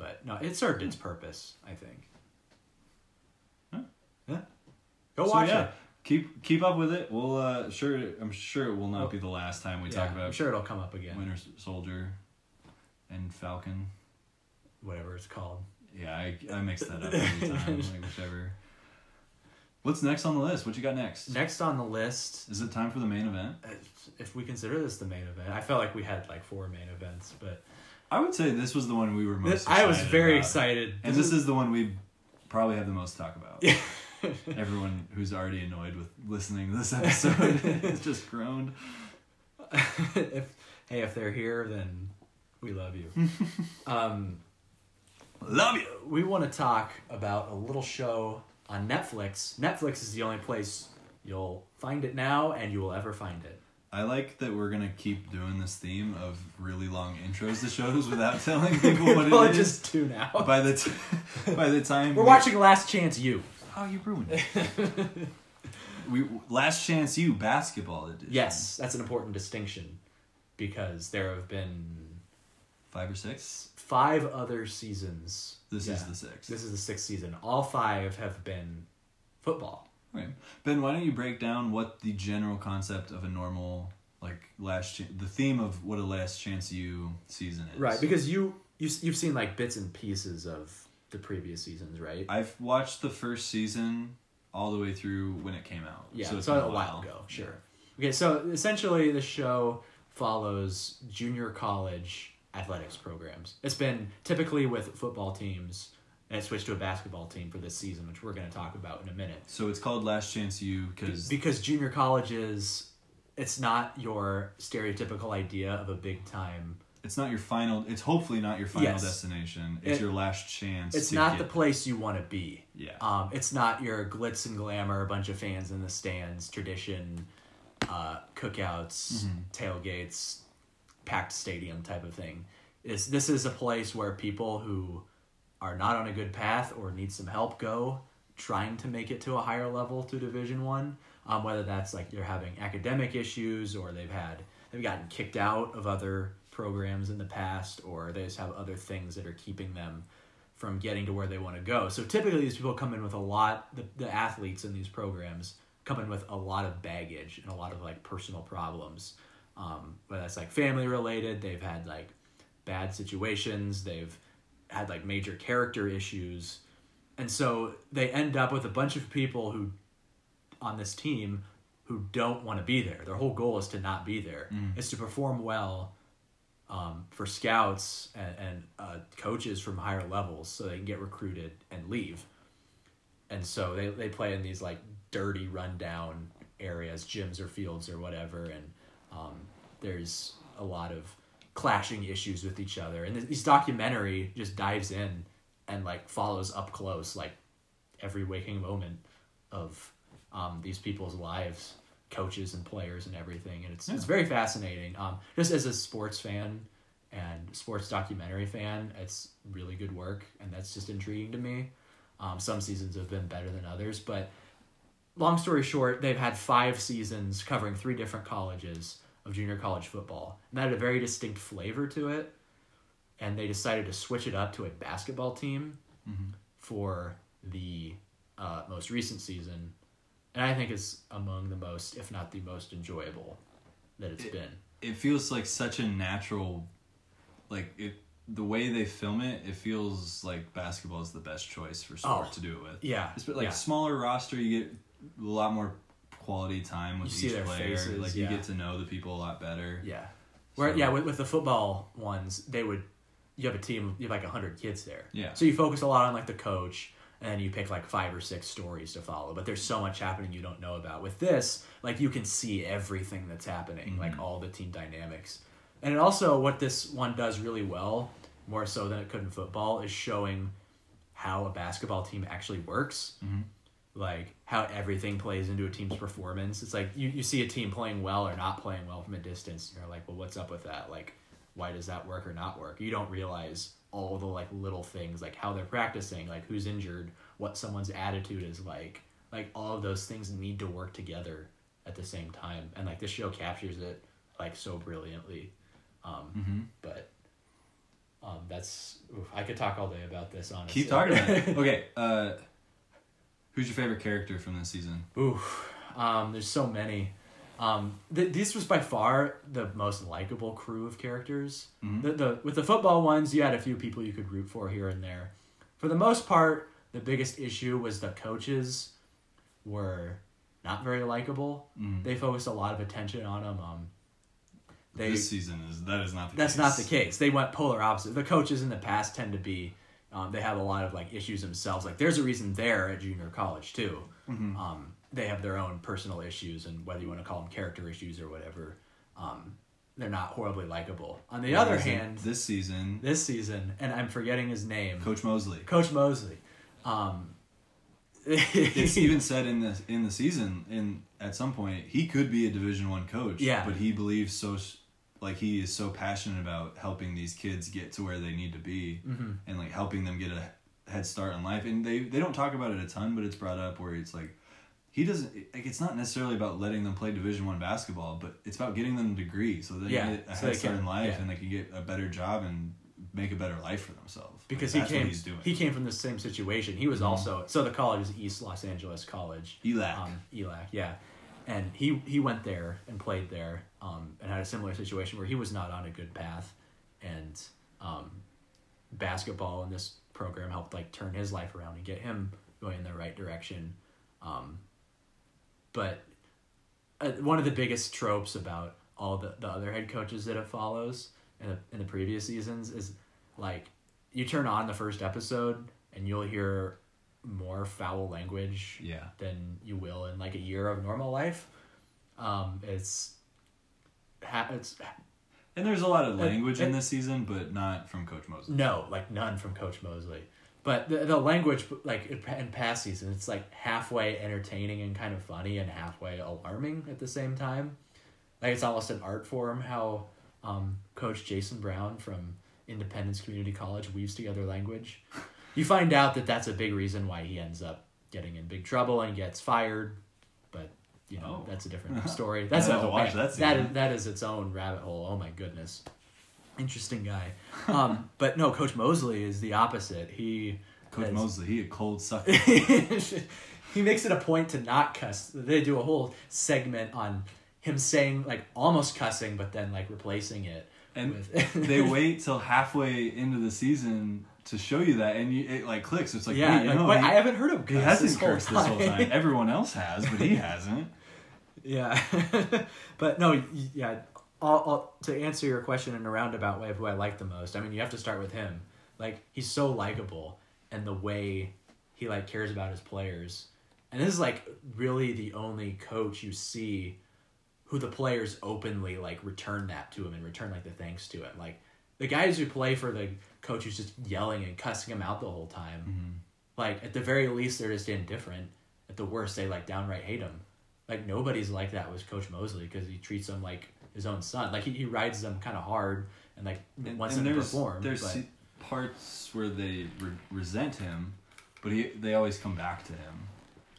but no, it served its purpose. I think. Huh. Yeah. Go So, watch yeah, it. Keep keep up with it. We'll uh sure. I'm sure it will not be the last time we Yeah, talk I'm sure it'll come up again. Winter Soldier and Falcon. Whatever it's called. Yeah, I, I mix that up every time. like [laughs] whichever. What's next on the list? What you got next? Next on the list, Is it time for the main event? if we consider this the main event, I felt like we had like four main events, but I would say this was the one we were most. this, I was very about. excited. and this is the one we probably have the most to talk about. [laughs] Everyone who's already annoyed with listening to this [laughs] episode has just groaned. [laughs] if hey, if they're here, then we love you. um, Love you. we want to talk about a little show on Netflix. Netflix is the only place you'll find it now, and you will ever find it. I like that we're gonna keep doing this theme of really long intros to shows without [laughs] telling people what People it is. just tune out. By the t- [laughs] by the time We're we- watching Last Chance U. Oh, you ruined it. [laughs] we last chance U basketball edition. Yes, that's an important distinction because there have been five or six. five other seasons. This is the sixth. This is the sixth season. All five have been football. Right. Ben, why don't you break down what the general concept of a normal like last ch- the theme of what a last chance U season is? Right, because you you you've seen like bits and pieces of the previous seasons, right? I've watched the first season all the way through when it came out. Yeah, so it's so been a while ago, sure. Okay, so essentially the show follows junior college athletics programs. It's been typically with football teams, and it switched to a basketball team for this season, which we're going to talk about in a minute. So it's called Last Chance U because Because junior college is, it's not your stereotypical idea of a big time. it's not your final. It's hopefully not your final Yes. destination. It's It- your last chance. It's not the place you want to be. Yeah. Um, it's not your glitz and glamour, a bunch of fans in the stands, tradition, uh, cookouts, Mhm. tailgates, packed stadium type of thing. Is this is a place where people who are not on a good path or need some help go, trying to make it to a higher level to Division One. Um, whether that's like they're having academic issues or they've had they've gotten kicked out of other programs in the past or they just have other things that are keeping them from getting to where they want to go. So typically these people come in with a lot the, the athletes in these programs come in with a lot of baggage and a lot of like personal problems. Um, whether that's like family related, they've had like bad situations, they've had like major character issues, and so they end up with a bunch of people who on this team who don't want to be there. Their whole goal is to not be there. Mm. It's to perform well um, for scouts and, and uh, coaches from higher levels so they can get recruited and leave. And so they, they play in these like dirty, rundown areas, gyms or fields or whatever. And um, there's a lot of clashing issues with each other. And this documentary just dives in and like follows up close, like every waking moment of um, these people's lives, coaches and players and everything. And it's it's very fascinating. Um, just as a sports fan and sports documentary fan, it's really good work, and that's just intriguing to me. Um, some seasons have been better than others, but long story short, they've had five seasons covering three different colleges of junior college football. And that had a very distinct flavor to it. And they decided to switch it up to a basketball team Mhm. for the uh, most recent season. And I think it's among the most, if not the most enjoyable that it's It- been. It feels like such a natural, like it. The way they film it, it feels like basketball is the best choice for sport Oh. to do it with. Yeah. It's like yeah. smaller roster, you get a lot more quality time with You each player. faces, like yeah. you get to know the people a lot better. Yeah. Where So- yeah, with, with the football ones, they would you have a team you have like hundred kids there. Yeah. So you focus a lot on like the coach and you pick like five or six stories to follow. But there's so much happening you don't know about. With this, like you can see everything that's happening, like Mhm. all the team dynamics. And it also what this one does really well, more so than it could in football, is showing how a basketball team actually works Mhm. Like how everything plays into a team's performance. It's like you, you see a team playing well or not playing well from a distance, and you're like, well, what's up with that? Like, why does that work or not work? You don't realize all the like little things, like how they're practicing, like who's injured, what someone's attitude is like. Like all of those things need to work together at the same time, and like this show captures it like so brilliantly. Um, hmm But um, that's oof, I could talk all day about this. Honestly, Keep talking about it. [laughs] Okay. Uh, who's your favorite character from this season? Oof. Um, there's so many. Um, th- this was by far the most likable crew of characters. Mhm. The, the with the football ones, you had a few people you could root for here and there. For the most part, the biggest issue was the coaches were not very likable. Mhm. They focused a lot of attention on them. Um, they this season is that is not the that's case. not the case. They went polar opposite. The coaches in the past tend to be, um, they have a lot of like issues themselves. Like there's a reason they're at junior college too. Mhm. Um, they have their own personal issues, and whether you want to call them character issues or whatever, um, they're not horribly likable. On the other hand, this season, this season, and I'm forgetting his name, Coach Mosley. Coach Mosley. Um, [laughs] it's even said in the in the season in at some point he could be a division one coach Yeah. but he believes so like he is so passionate about helping these kids get to where they need to be Mhm. and like helping them get a head start in life and they they don't talk about it a ton but it's brought up where it's like he doesn't like it's not necessarily about letting them play division one basketball but it's about getting them a degree so they Yeah, can get a so head start can- in life yeah. and they can get a better job and make a better life for themselves because Like, he that's what came, he's doing he came from the same situation. He was Mhm. also so the college is East Los Angeles College. Elac. um, ELAC, yeah. And he he went there and played there um, and had a similar situation where he was not on a good path, and um, basketball in this program helped like turn his life around and get him going in the right direction. Um, but uh, one of the biggest tropes about all the, the other head coaches that it follows in the, in the previous seasons is like you turn on the first episode and you'll hear more foul language yeah than you will in like a year of normal life. Um, it's ha- it's And there's a lot of language uh, in this season, but not from Coach Mosley. no like none from Coach Mosley, but the the language like in, in past seasons it's like halfway entertaining and kind of funny and halfway alarming at the same time. Like it's almost an art form how um, Coach Jason Brown from Independence Community College weaves together language. [laughs] You find out that that's a big reason why he ends up getting in big trouble and gets fired, but you know Oh. that's a different [laughs] story. That's a, to watch that that, that is its own rabbit hole. Oh my goodness, interesting guy. Um, [laughs] but no, Coach Mosley is the opposite. He Coach has- Mosley, he a cold sucker. [laughs] he makes it a point to not cuss. They do a whole segment on him saying like almost cussing, but then like replacing it. And with- they wait till halfway into the season to show you that, and you, it like clicks. It's like, yeah, wait, like, no, wait, he, I haven't heard him. he hasn't this whole cursed this whole time. Everyone else has, but he [laughs] hasn't. Yeah, [laughs] but no, yeah. I'll, I'll, to answer your question in a roundabout way of who I like the most, I mean, you have to start with him. Like he's so likable, and the way he like cares about his players, and this is like really the only coach you see who the players openly like return that to him and return like the thanks to him. Like the guys who play for the coach who's just yelling and cussing him out the whole time. Mm-hmm. Like at the very least, they're just indifferent. At the worst, they like downright hate him. Like nobody's like that with Coach Mosley because he treats them like his own son. Like he, he rides them kind of hard and like And, wants and them to perform. there's but- parts where they re- resent him, but he they always come back to him.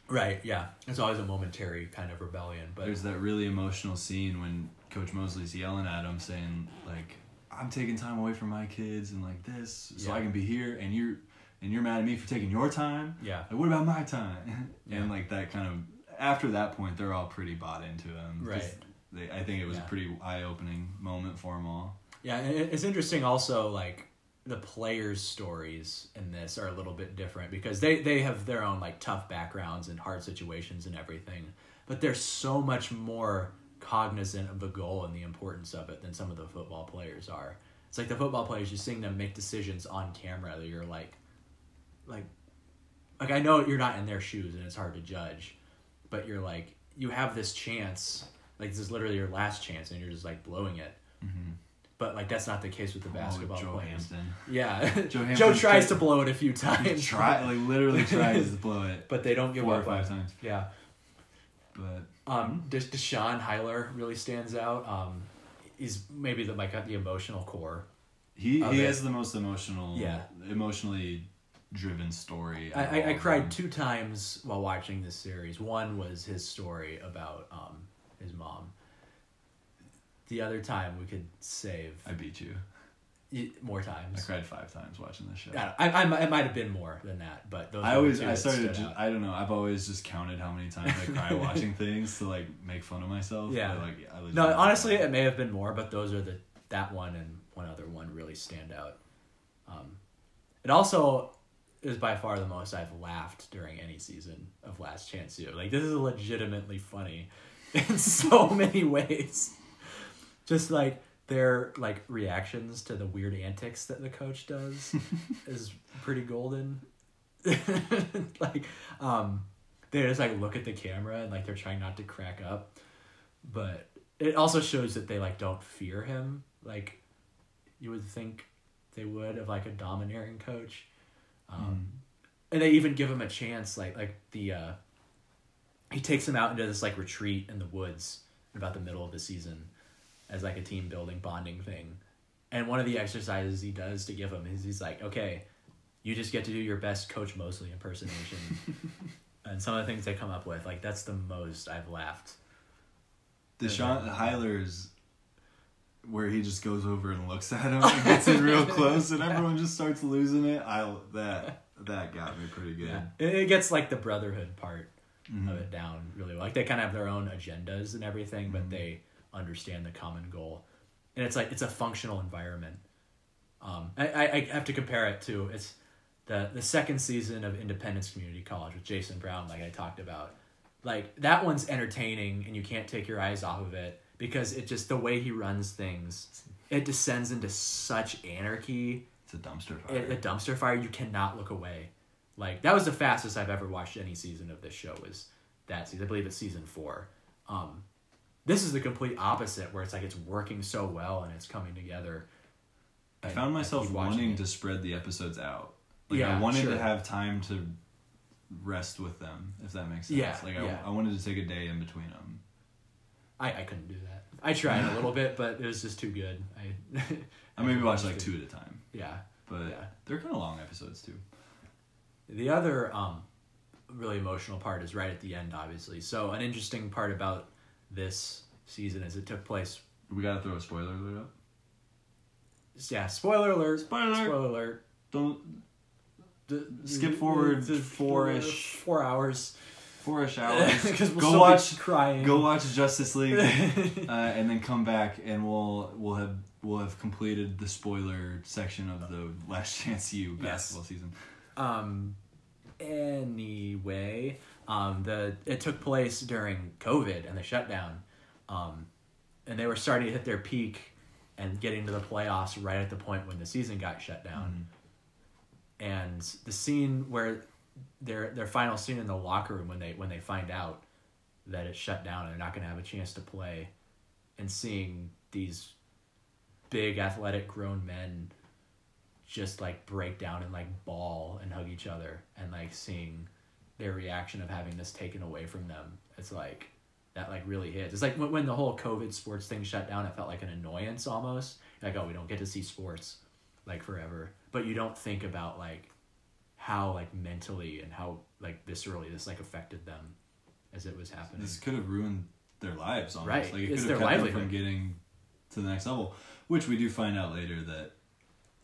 right, yeah. It's always a momentary kind of rebellion, but There's that really emotional scene when Coach Mosley's yelling at him, saying like, "I'm taking time away from my kids and like this, so Yeah. I can be here, and you're and you're mad at me for taking your time. yeah, Like, what about my time? [laughs] Yeah. and like that kind of after that point, they're all pretty bought into him. Right. They, I think it was Yeah. a pretty eye opening moment for them all. yeah. And it's interesting also like the players' stories in this are a little bit different because they they have their own like tough backgrounds and hard situations and everything, but they're so much more cognizant of the goal and the importance of it than some of the football players are. It's like the football players, you're seeing them make decisions on camera that you're like, like, like I know you're not in their shoes and it's hard to judge, but you're like, you have this chance, like this is literally your last chance, and you're just like blowing it. Mm-hmm. But like that's not the case with the basketball Joe players. Hampton. Yeah, Joe [laughs] Joe, tries to blow it a few times. try like literally tries to blow it [laughs] but they don't give four or up. five times. Yeah. But Um, Des- Deshaun Heiler really stands out. Um, he's maybe the like the emotional core. he he it. has the most emotional, Yeah. emotionally driven story. I, I, I cried two times while watching this series. One was his story about um, his mom. The other time we could save I beat you. More times. I cried five times watching this show. I, I, I, might- it might have been more than that, but those I always I started just. I don't know I've always just counted how many times I cry [laughs] watching things to like make fun of myself. Yeah. like I No, honestly, it may have been more, but those are the that one and one other one really stand out. Um, it also is by far the most I've laughed during any season of Last Chance U. Like this is legitimately funny [laughs] in so many ways. Just like their like reactions to the weird antics that the coach does [laughs] is pretty golden. [laughs] like um they just like look at the camera and like they're trying not to crack up. But it also shows that they like don't fear him. Like you would think they would of like a domineering coach. Um, and they even give him a chance like like the uh he takes him out into this like retreat in the woods in about the middle of the season as like a team building bonding thing and one of the exercises he does to give him is he's like okay you just get to do your best coach mosley impersonation [laughs] and some of the things they come up with like that's the most i've laughed Deshaun Heiler's where he just goes over and looks at him [laughs] and gets in real close and everyone just starts losing it. I that that got me pretty good. Yeah, it, it gets like the brotherhood part Mhm. of it down really well. Like they kind of have their own agendas and everything, but Mhm. they understand the common goal, and it's like it's a functional environment. Um, I, I, I have to compare it to it's the the second season of Independence Community College with Jason Brown, like I talked about. Like that one's entertaining, and you can't take your eyes off of it because it just the way he runs things, it descends into such anarchy It's a dumpster fire. a, a dumpster fire you cannot look away like that was the fastest i've ever watched any season of this show was that season i believe it's season four um this is the complete opposite where it's like it's working so well and it's coming together I And found myself wanting it. to spread the episodes out. Like Yeah, I wanted sure. to have time to rest with them, if that makes sense. Yeah, like yeah. I, I wanted to take a day in between them. I, I couldn't do that i tried a little [laughs] bit but it was just too good i [laughs] I maybe watch like [laughs] two at a time, yeah but Yeah. they're kind of long episodes too. The other um, really emotional part is right at the end, obviously. So an interesting part about this season as it took place. We gotta throw a spoiler alert up. Yeah, spoiler alert. Spoiler alert. Spoiler alert. Don't D- Skip forward d- four-ish. four hours four-ish [laughs] hours. we'll go still watch crying. Go watch Justice League, [laughs] uh, and then come back, and we'll we'll have we'll have completed the spoiler section of the Last Chance U Yes. basketball season. Um, anyway, um, the it took place during COVID and the shutdown, um, and they were starting to hit their peak and getting to the playoffs right at the point when the season got shut down. And the scene where their their final scene in the locker room when they when they find out that it's shut down and they're not going to have a chance to play, and seeing these big athletic grown men just like break down and like bawl and hug each other and like seeing their reaction of having this taken away from them it's like that like really hits it's like when, when the whole covid sports thing shut down it felt like an annoyance almost like oh we don't get to see sports like forever but you don't think about like how like mentally and how like viscerally this like affected them as it was happening This could have ruined their lives almost. Right. Like it It's could have kept them from getting to the next level, which we do find out later that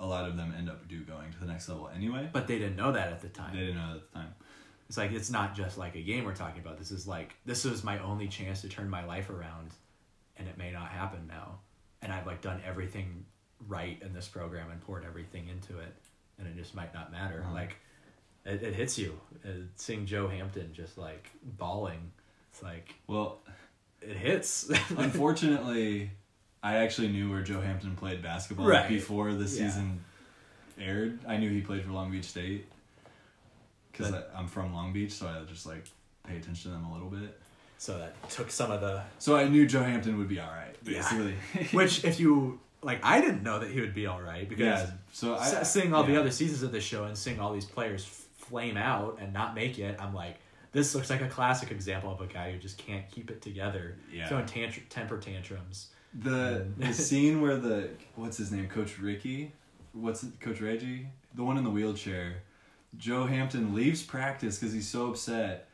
a lot of them end up do going to the next level anyway. but they didn't know that at the time They didn't know at the time. It's like it's not just like a game we're talking about. This is like this is my only chance to turn my life around, and it may not happen now. And I've like done everything right in this program and poured everything into it, and it just might not matter. Uh-huh. Like it, it hits you uh, seeing Joe Hampton just like bawling. It's like Well, it hits. [laughs] unfortunately, I actually knew where Joe Hampton played basketball Right. before the Yeah. season aired. I knew he played for Long Beach State because I'm from Long Beach, so I just like pay attention to them a little bit. so that took some of the So I knew Joe Hampton would be all right, Yeah. [laughs] [laughs] which if you like, I didn't know that he would be all right because yeah. So I seeing all the other seasons of the show and seeing all these players flame out and not make it, I'm like, this looks like a classic example of a guy who just can't keep it together. Yeah. Throwing tantr- temper tantrums. The the [laughs] scene where the what's his name, Coach Ricky, what's it, Coach Reggie, the one in the wheelchair. Joe Hampton leaves practice because he's so upset.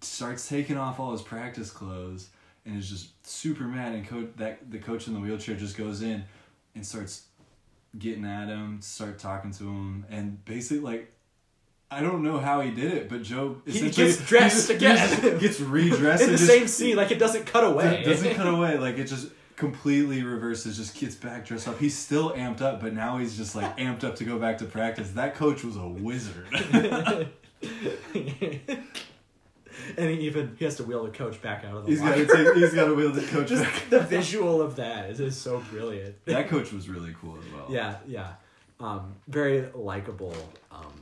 Starts taking off all his practice clothes and is just super mad. And coach that the coach in the wheelchair just goes in and starts getting at him, start talking to him, and basically like. I don't know how he did it, but Joe He gets [laughs] dressed he again. just gets redressed [laughs] In the just- same scene, like it doesn't cut away. it doesn't cut away. Like it just completely reverses. Just gets back dressed up. He's still amped up, but now he's just like amped up to go back to practice. That coach was a wizard. [laughs] and he even he has to wheel the coach back out of the he's got to take. He's got to wheel the coach Just back. the visual of that is, is so brilliant. That coach was really cool as well. Yeah, yeah. Um, very likable um,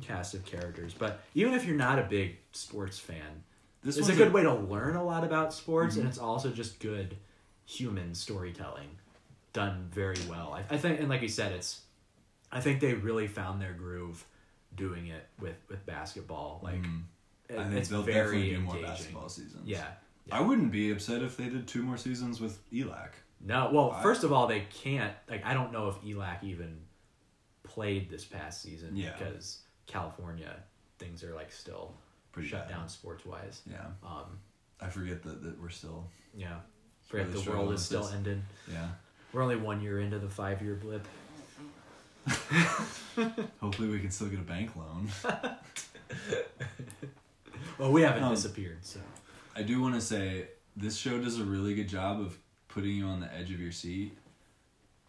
cast of characters. But even if you're not a big sports fan, this is a one's good way to learn a lot about sports, Mhm. and it's also just good human storytelling done very well. I, I think, and like you said, it's. I think they really found their groove doing it with with basketball. Like Mhm. it- I think it's they'll very definitely do more engaging. basketball seasons. Yeah. I wouldn't be upset if they did two more seasons with ELAC. No, well, I- first of all, they can't. Like, I don't know if ELAC even played this past season Yeah. because California things are like still Pretty shut bad. down sports wise. Yeah, Um, I forget that, that we're still. yeah, forget really the world is still ending. Yeah. We're only one year into the five year blip. [laughs] Hopefully, we can still get a bank loan. [laughs] Well, we haven't Um, disappeared, so I do want to say this show does a really good job of putting you on the edge of your seat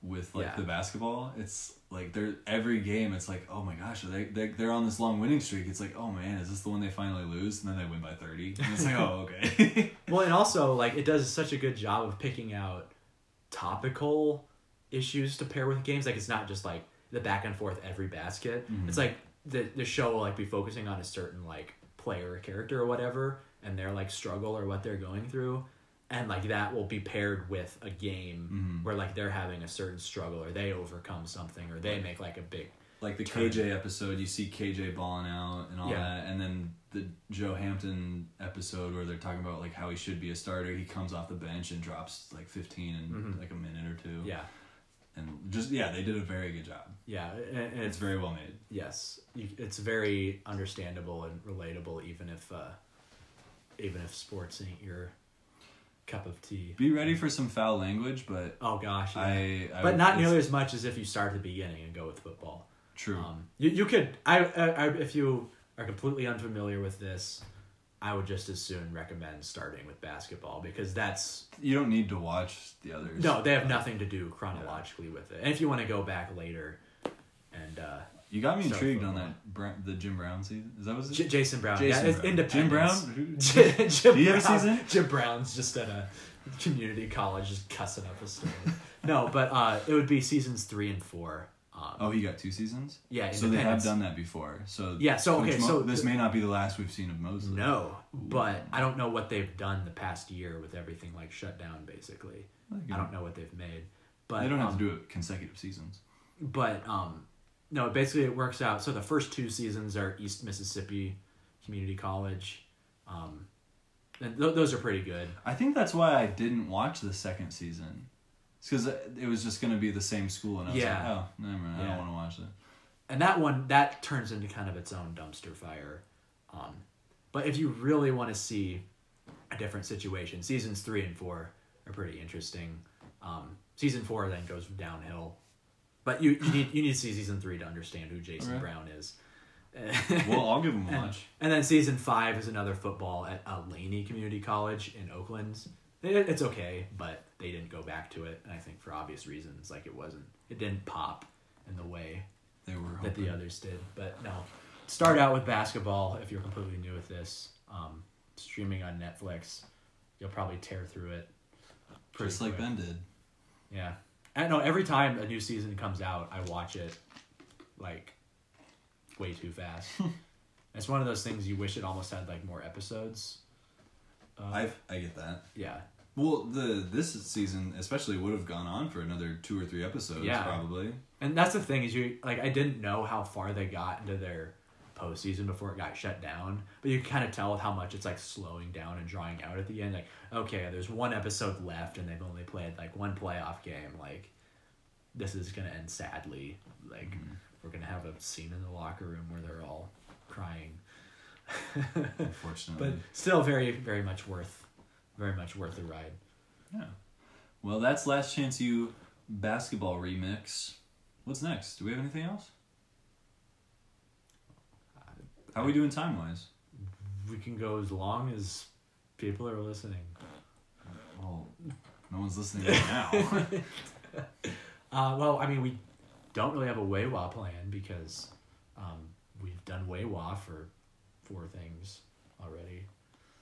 with like Yeah. the basketball. It's like they're every game. It's like oh my gosh, they they they're on this long winning streak. It's like oh man, is this the one they finally lose? And then they win by thirty. And it's like oh okay. [laughs] well, and also like it does such a good job of picking out topical issues to pair with games. Like it's not just like the back and forth every basket. Mhm. It's like the the show will like be focusing on a certain like player or character or whatever, and their like struggle or what they're going through, and like that will be paired with a game Mhm. where like they're having a certain struggle or they overcome something or they make like a big like the Turn. KJ episode, you see KJ balling out and all Yeah. that, and then the Joe Hampton episode where they're talking about like how he should be a starter. He comes off the bench and drops like fifteen in Mhm. like a minute or two. yeah and just yeah, they did a very good job. yeah and, and It's it's very well made. yes it's very understandable and relatable even if uh even if sports ain't your cup of tea Be ready for some foul language, but oh gosh yeah. I, I but not nearly as much as if you start at the beginning and go with football true. Um, you, you could I, I, I if you are completely unfamiliar with this, I would just as soon recommend starting with basketball because that's You don't need to watch the others. no, they have nothing to do chronologically with it. And if you want to go back later, and uh, You got me Start intrigued on that Bra- the Jim Brown season. Is that what it? J- Jason Brown, Jason yeah, it's Brown. Independence. Jim Brown? [laughs] Jim, Do you have a season? Jim Brown's [laughs] just at a community college, just cussing up a story. no, but uh, it would be seasons three and four. Um, Oh, he got two seasons. yeah, So they have done that before. So Yeah, so, okay, Mo- so this may not be the last we've seen of Mosley. No, but I don't know what they've done the past year with everything like shut down. Basically, I don't know what they've made. But They don't have um, to do it consecutive seasons. but um no basically it works out so the first two seasons are east mississippi community college um and th- those are pretty good I think that's why I didn't watch the second season. It's because it was just going to be the same school, and I was Yeah. like, oh, never mind. I Yeah. don't want to watch it. and that one that turns into kind of its own dumpster fire um but if you really want to see a different situation seasons three and four are pretty interesting um season four then goes downhill but you, you need you need to see season three to understand who jason Okay. brown is [laughs] Well, I'll give them a And, watch. and then season five is another football at uh, Laney Community College in Oakland. It, it's okay, but they didn't go back to it, and I think for obvious reasons, like it wasn't, it didn't pop in the way They were that the others did. But no, start out with basketball if you're completely new with this. Um, streaming on Netflix, you'll probably tear through it. pretty just like. Ben did. Yeah. I know every time a new season comes out, I watch it like way too fast. [laughs] it's one of those things you wish it almost had like more episodes. Uh, I I get that. yeah. Well, the this season especially would have gone on for another two or three episodes, Yeah. probably. And that's the thing is you like I didn't know how far they got into their postseason before it got shut down, but you can kind of tell with how much it's like slowing down and drawing out at the end. Like, okay, there's one episode left, and they've only played like one playoff game. Like, this is gonna end sadly. Like, mm-hmm. we're gonna have a scene in the locker room where they're all crying. Unfortunately. [laughs] but still, very, very much worth, very much worth the ride. yeah. Well, that's last chance U basketball remix. What's next? Do we have anything else? How are we doing time wise? We can go as long as people are listening. Well, no one's listening right now. [laughs] Uh, well, I mean, we don't really have a Weiwa plan because um, we've done Weiwa for four things already.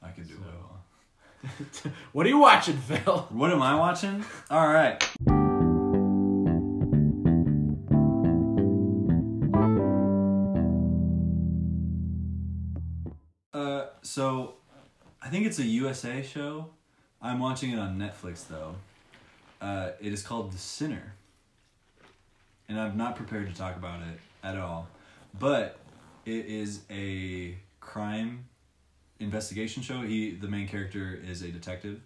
I could do So- well. [laughs] what are you watching, Phil? What am I watching? All right. So I think it's a USA show. I'm watching it on Netflix though. Uh, it is called The Sinner, and I'm not prepared to talk about it at all. But it is a crime investigation show. He, the main character, is a detective,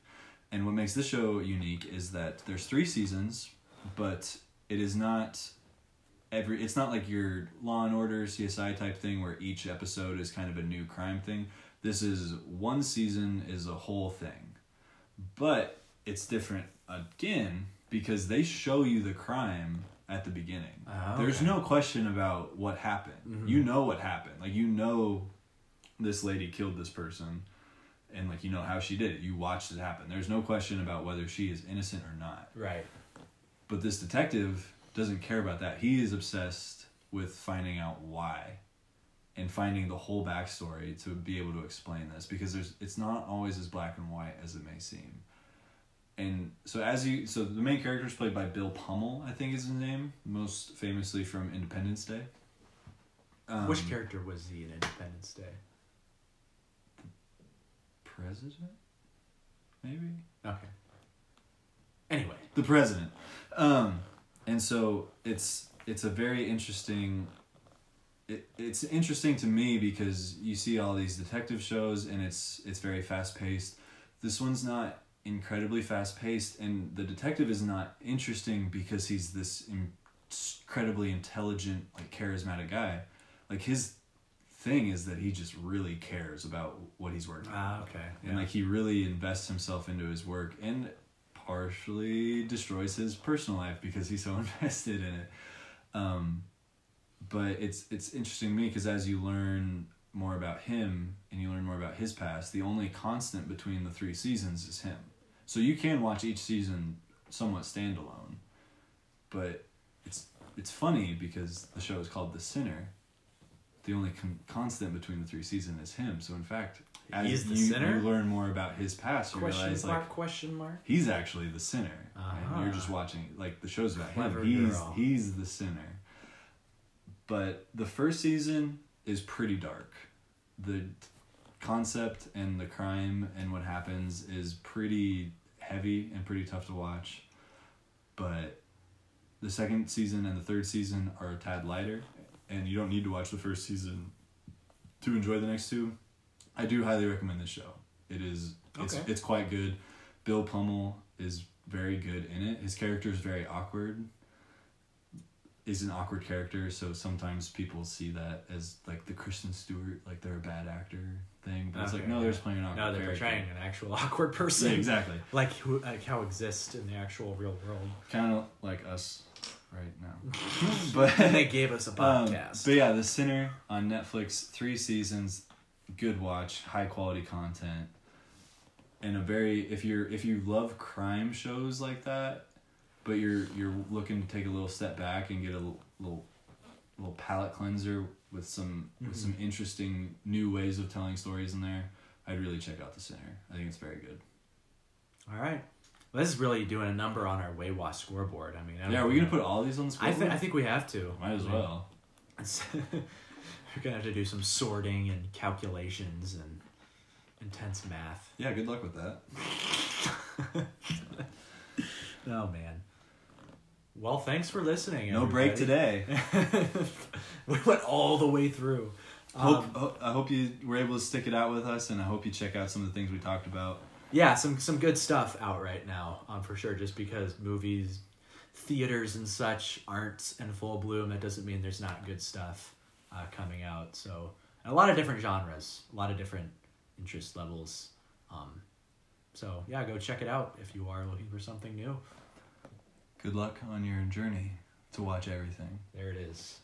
and what makes this show unique is that there's three seasons, but it is not every. It's not like your Law and Order CSI type thing where each episode is kind of a new crime thing. This is one season is a whole thing, but it's different again because they show you the crime at the beginning. Ah, There's no question about what happened. Mhm. You know what happened. Like you know this lady killed this person and like you know how she did it. You watched it happen. There's no question about whether she is innocent or not. Right. But this detective doesn't care about that. He is obsessed with finding out why and finding the whole backstory to be able to explain this because there's it's not always as black and white as it may seem. And so as you so the main character is played by Bill Pullman, I think is his name, most famously from Independence Day. Um, Which character was he in Independence Day? president? Maybe? Okay. Anyway. the president um and so it's it's a very interesting it, it's interesting to me because you see all these detective shows and it's it's very fast paced this one's not incredibly fast paced and the detective is not interesting because he's this incredibly intelligent like charismatic guy. Like his thing is that he just really cares about what he's working on. Ah, okay. and like he really invests himself into his work and partially destroys his personal life because he's so [laughs] invested in it. Um but it's it's interesting to me because as you learn more about him and you learn more about his past, the only constant between the three seasons is him. So you can watch each season somewhat standalone, but it's it's funny because the show is called The Sinner. The only con- constant between the three seasons is him. So in fact, as He's the you, sinner? you learn more about his past, you Question realize mark? like question mark? he's actually the sinner, and you're Ah. just watching like the show's about Clever him. He's girl. he's the sinner. But the first season is pretty dark. The concept and the crime and what happens is pretty heavy and pretty tough to watch. But the second season and the third season are a tad lighter, and you don't need to watch the first season to enjoy the next two. I do highly recommend this show. It is it's Okay. it's quite good. Bill Pullman is very good in it. His character is very awkward. Is an awkward character, so sometimes people see that as like the Kristen Stewart, like they're a bad actor thing. But it's like no, yeah. they're just playing an awkward No, they're character. portraying an actual [laughs] awkward person. Yeah, exactly. [laughs] Like who, like how exists in the actual real world. Kind of like us right now. [laughs] but they gave us a Um, podcast. but yeah, The Sinner on Netflix, three seasons, good watch, high quality content, and a very if you're if you love crime shows like that, but you're you're looking to take a little step back and get a little little, little palate cleanser with some with mm-hmm. some interesting new ways of telling stories in there. I'd really check out The Sinner. I think it's very good. All right. Well, this is really doing a number on our Waywa scoreboard. I mean, I Yeah, are we know. gonna put all these on the I scoreboard? think I think we have to. Might as I mean, well. [laughs] We're gonna have to do some sorting and calculations and intense math. Yeah, good luck with that. [laughs] Oh man. Well, thanks for listening. No break today. [laughs] we went all the way through. Hope, Um, I hope you were able to stick it out with us, and I hope you check out some of the things we talked about. yeah, some some good stuff out right now, um, for sure. Just because movies, theaters, and such aren't in full bloom, that doesn't mean there's not good stuff uh, coming out. So, a lot of different genres, a lot of different interest levels. Um, so yeah, go check it out if you are looking for something new. Good luck on your journey to watch everything. There it is.